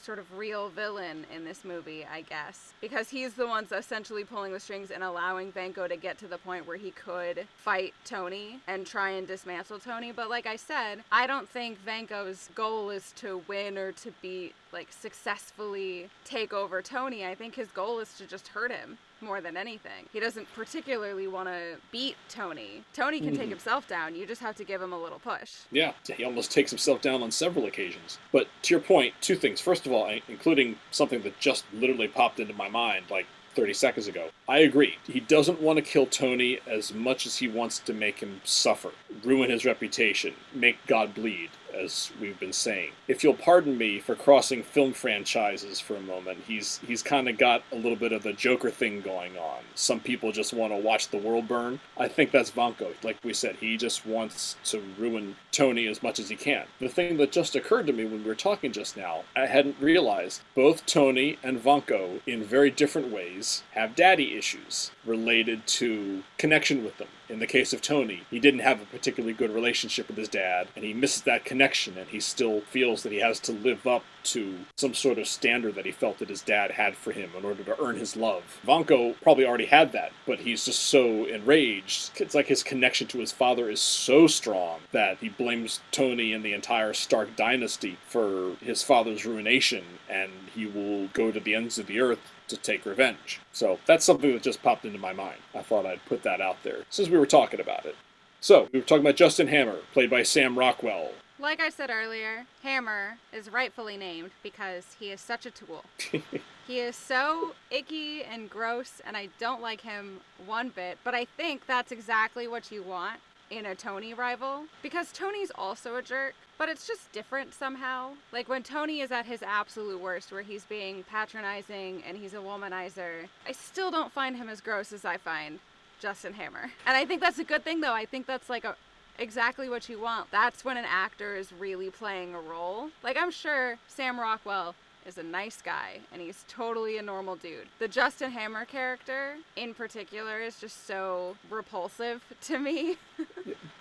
sort of real villain in this movie, I guess, because he's the one's essentially pulling the strings and allowing Vanko to get to the point where he could fight Tony and try and dismantle Tony. But like I said, I don't think Vanko's goal is to win or to beat like successfully take over Tony. I think his goal is to just hurt him more than anything. He doesn't particularly want to beat Tony. Tony can mm. take mm-hmm. himself down. You just have to give him a little push. Yeah, he almost takes himself down on several occasions. But to your point, two things. First of all, including something that just literally popped into my mind like 30 seconds ago. I agree. He doesn't want to kill Tony as much as he wants to make him suffer, ruin his reputation, make God bleed as we've been saying. If you'll pardon me for crossing film franchises for a moment, he's he's kind of got a little bit of the Joker thing going on. Some people just want to watch the world burn. I think that's Vanko. Like we said, he just wants to ruin Tony as much as he can. The thing that just occurred to me when we were talking just now, I hadn't realized both Tony and Vanko, in very different ways, have daddy issues related to connection with them. In the case of Tony, he didn't have a particularly good relationship with his dad, and he misses that connection, and he still feels that he has to live up to some sort of standard that he felt that his dad had for him in order to earn his love. Vanko probably already had that, but he's just so enraged. It's like his connection to his father is so strong that he blames Tony and the entire Stark dynasty for his father's ruination, and he will go to the ends of the earth to take revenge. So that's something that just popped into my mind. I thought I'd put that out there since we were talking about it. So, we were talking about Justin Hammer, played by Sam Rockwell. Like I said earlier, Hammer is rightfully named because he is such a tool. he is so icky and gross, and I don't like him one bit, but I think that's exactly what you want in a Tony rival because Tony's also a jerk, but it's just different somehow. Like when Tony is at his absolute worst, where he's being patronizing and he's a womanizer, I still don't find him as gross as I find Justin Hammer. And I think that's a good thing though. I think that's like a exactly what you want. That's when an actor is really playing a role. Like I'm sure Sam Rockwell is a nice guy and he's totally a normal dude. The Justin Hammer character in particular is just so repulsive to me.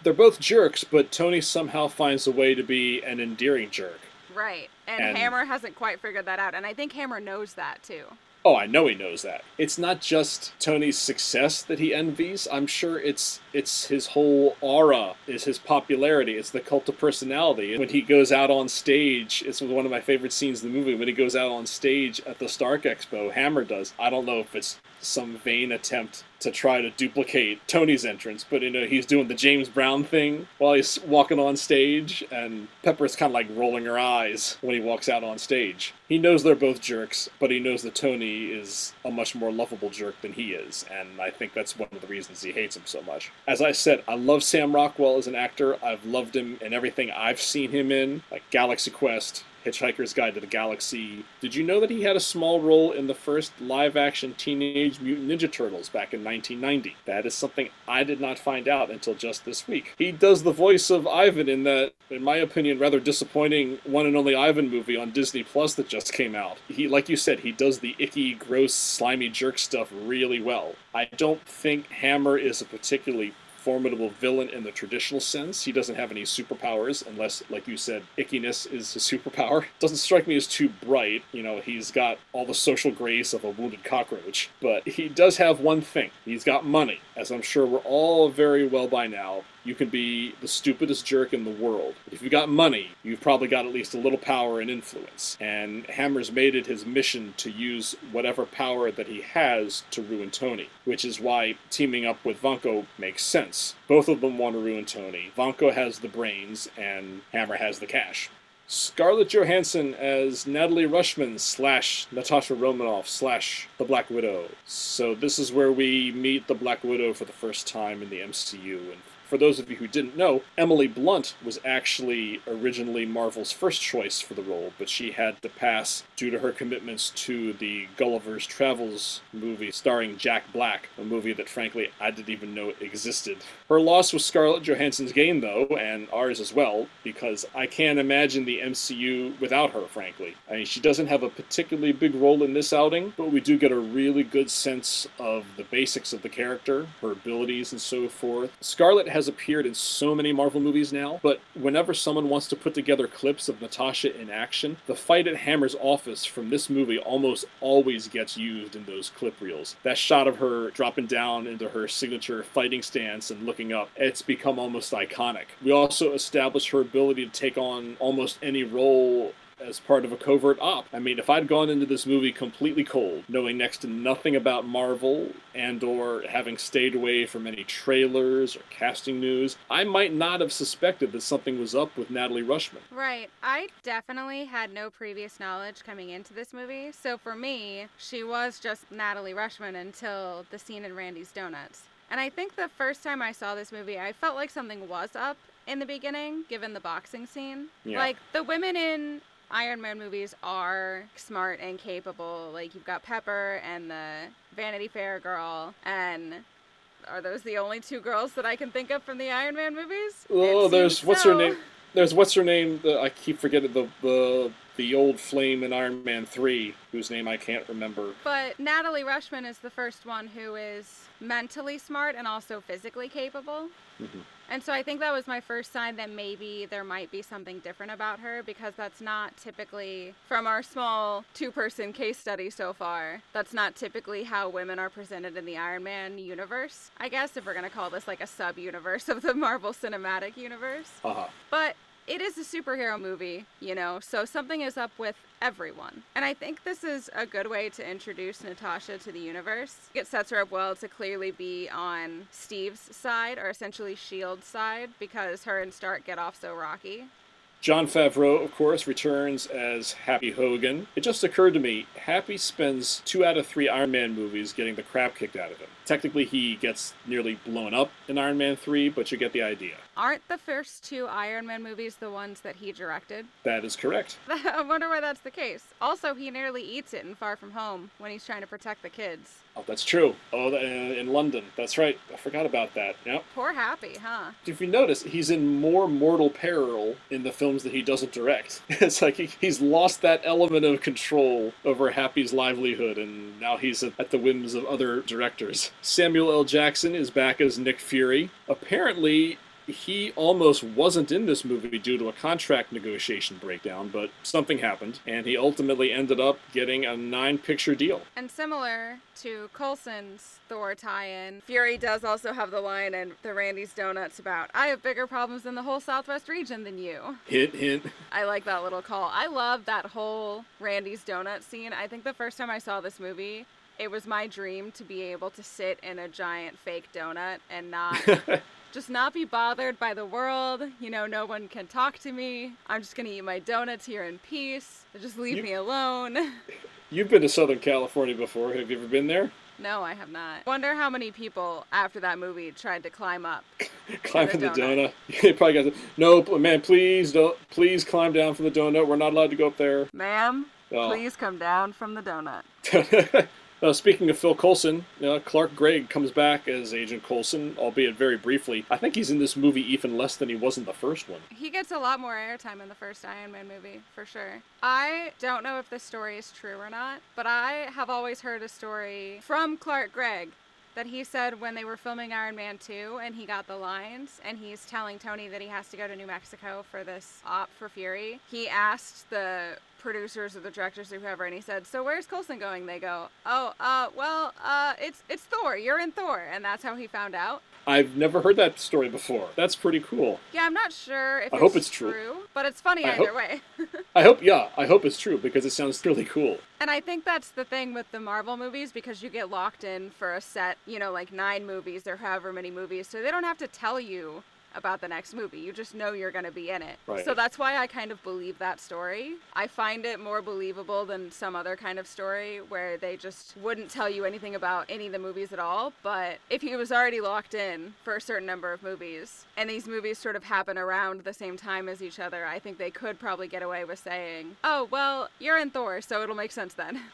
They're both jerks, but Tony somehow finds a way to be an endearing jerk. Right. And, and Hammer hasn't quite figured that out. And I think Hammer knows that too. Oh, I know he knows that. It's not just Tony's success that he envies. I'm sure it's it's his whole aura, is his popularity, it's the cult of personality. When he goes out on stage, it's one of my favorite scenes in the movie. When he goes out on stage at the Stark Expo, Hammer does. I don't know if it's some vain attempt to try to duplicate Tony's entrance, but you know he's doing the James Brown thing while he's walking on stage, and Pepper's kind of like rolling her eyes when he walks out on stage. He knows they're both jerks, but he knows that Tony is a much more lovable jerk than he is, and I think that's one of the reasons he hates him so much. As I said, I love Sam Rockwell as an actor. I've loved him in everything I've seen him in, like Galaxy Quest, Hitchhiker's Guide to the Galaxy. Did you know that he had a small role in the first live action Teenage Mutant Ninja Turtles back in 1990? That is something I did not find out until just this week. He does the voice of Ivan in that, in my opinion, rather disappointing one and only Ivan movie on Disney Plus that just came out. He, like you said, he does the icky, gross, slimy jerk stuff really well. I don't think Hammer is a particularly formidable villain in the traditional sense. He doesn't have any superpowers unless, like you said, ickiness is a superpower. Doesn't strike me as too bright. You know, he's got all the social grace of a wounded cockroach. But he does have one thing. He's got money, as I'm sure we're all very well by now you can be the stupidest jerk in the world. If you've got money, you've probably got at least a little power and influence. And Hammer's made it his mission to use whatever power that he has to ruin Tony, which is why teaming up with Vanko makes sense. Both of them want to ruin Tony. Vanko has the brains, and Hammer has the cash. Scarlett Johansson as Natalie Rushman slash Natasha Romanoff slash the Black Widow. So this is where we meet the Black Widow for the first time in the MCU, and for those of you who didn't know, Emily Blunt was actually originally Marvel's first choice for the role, but she had to pass due to her commitments to the Gulliver's Travels movie starring Jack Black, a movie that frankly I didn't even know existed. Her loss was Scarlett Johansson's gain, though, and ours as well, because I can't imagine the MCU without her, frankly. I mean, she doesn't have a particularly big role in this outing, but we do get a really good sense of the basics of the character, her abilities, and so forth. Scarlett has appeared in so many Marvel movies now, but whenever someone wants to put together clips of Natasha in action, the fight at Hammer's office from this movie almost always gets used in those clip reels. That shot of her dropping down into her signature fighting stance and looking up, it's become almost iconic. We also established her ability to take on almost any role as part of a covert op. I mean, if I'd gone into this movie completely cold, knowing next to nothing about Marvel and or having stayed away from any trailers or casting news, I might not have suspected that something was up with Natalie Rushman. Right. I definitely had no previous knowledge coming into this movie. So for me, she was just Natalie Rushman until the scene in Randy's Donuts. And I think the first time I saw this movie, I felt like something was up in the beginning, given the boxing scene. Yeah. Like the women in Iron Man movies are smart and capable. Like you've got Pepper and the Vanity Fair girl, and are those the only two girls that I can think of from the Iron Man movies? Oh, there's what's so. her name? There's what's her name? The, I keep forgetting the the the old flame in Iron Man three, whose name I can't remember. But Natalie Rushman is the first one who is mentally smart and also physically capable. Mhm. And so I think that was my first sign that maybe there might be something different about her because that's not typically, from our small two person case study so far, that's not typically how women are presented in the Iron Man universe. I guess if we're going to call this like a sub universe of the Marvel Cinematic Universe. Haha. But it is a superhero movie, you know, so something is up with everyone. And I think this is a good way to introduce Natasha to the universe. It sets her up well to clearly be on Steve's side, or essentially S.H.I.E.L.D.'s side, because her and Stark get off so rocky. Jon Favreau, of course, returns as Happy Hogan. It just occurred to me, Happy spends two out of three Iron Man movies getting the crap kicked out of him. Technically, he gets nearly blown up in Iron Man 3, but you get the idea. Aren't the first two Iron Man movies the ones that he directed? That is correct. I wonder why that's the case. Also, he nearly eats it in Far From Home when he's trying to protect the kids. Oh, that's true. Oh, uh, in London. That's right. I forgot about that. Yep. Poor Happy, huh? If you notice, he's in more mortal peril in the films that he doesn't direct. It's like he, he's lost that element of control over Happy's livelihood, and now he's at the whims of other directors. Samuel L. Jackson is back as Nick Fury. Apparently, he almost wasn't in this movie due to a contract negotiation breakdown, but something happened, and he ultimately ended up getting a nine picture deal. And similar to Coulson's Thor tie-in, Fury does also have the line in the Randy's Donuts about, I have bigger problems in the whole Southwest region than you. Hint, hint. I like that little call. I love that whole Randy's Donut scene. I think the first time I saw this movie, it was my dream to be able to sit in a giant fake donut and not just not be bothered by the world. You know, no one can talk to me. I'm just gonna eat my donuts here in peace. Just leave You- me alone. You've been to Southern California before. Have you ever been there? No, I have not. Wonder how many people after that movie tried to climb up. Climbing the donut. They probably got. No, man, please don't. Please climb down from the donut. We're not allowed to go up there. Ma'am, Oh. please come down from the donut. Uh, speaking of Phil Coulson, uh, Clark Gregg comes back as Agent Coulson, albeit very briefly. I think he's in this movie even less than he was in the first one. He gets a lot more airtime in the first Iron Man movie, for sure. I don't know if this story is true or not, but I have always heard a story from Clark Gregg that he said when they were filming Iron Man 2 and he got the lines and he's telling Tony that he has to go to New Mexico for this op for Fury. He asked the producers or the directors or whoever and he said, "So where's Coulson going?" They go, "Oh, uh well, uh it's it's Thor. You're in Thor." And that's how he found out. I've never heard that story before. That's pretty cool. Yeah, I'm not sure if I it's, hope it's true. but it's funny I either hope- way. I hope, yeah, I hope it's true because it sounds really cool. And I think that's the thing with the Marvel movies because you get locked in for a set, you know, like nine movies or however many movies. So they don't have to tell you about the next movie. You just know you're going to be in it. Right. So that's why I kind of believe that story. I find it more believable than some other kind of story where they just wouldn't tell you anything about any of the movies at all. But if he was already locked in for a certain number of movies and these movies sort of happen around the same time as each other, I think they could probably get away with saying, oh, well, you're in Thor, so it'll make sense then.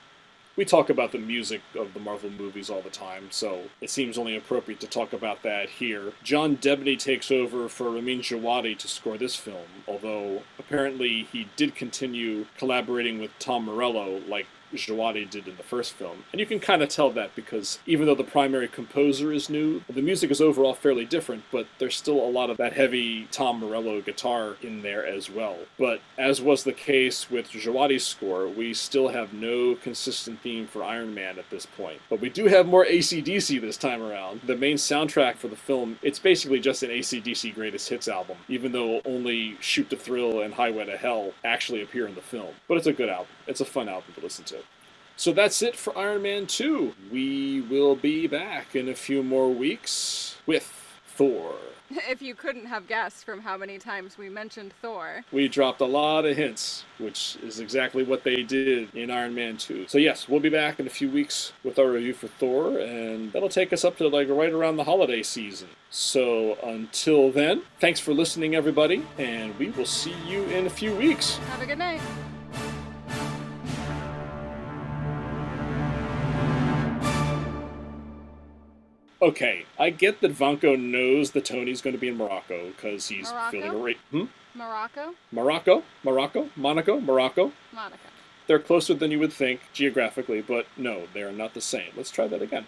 We talk about the music of the Marvel movies all the time, so it seems only appropriate to talk about that here. John Debney takes over for Ramin Djawadi to score this film, although apparently he did continue collaborating with Tom Morello like Djawadi did in the first film. And you can kind of tell that because even though the primary composer is new, the music is overall fairly different, but there's still a lot of that heavy Tom Morello guitar in there as well. But as was the case with Djawadi's score, we still have no consistent theme for Iron Man at this point. But we do have more ACDC this time around. The main soundtrack for the film, it's basically just an ACDC greatest hits album, even though only Shoot to Thrill and Highway to Hell actually appear in the film. But it's a good album. It's a fun album to listen to. So that's it for Iron Man 2. We will be back in a few more weeks with Thor. if you couldn't have guessed from how many times we mentioned Thor. We dropped a lot of hints, which is exactly what they did in Iron Man 2. So yes, we'll be back in a few weeks with our review for Thor, and that'll take us up to like right around the holiday season. So until then, thanks for listening, everybody, and we will see you in a few weeks. Have a good night. Okay, I get that Vanko knows that Tony's going to be in Morocco because he's Morocco? feeling a ra- hmm? Morocco? Morocco, Morocco, Monaco, Morocco. Monaco. They're closer than you would think geographically, but no, they are not the same. Let's try that again.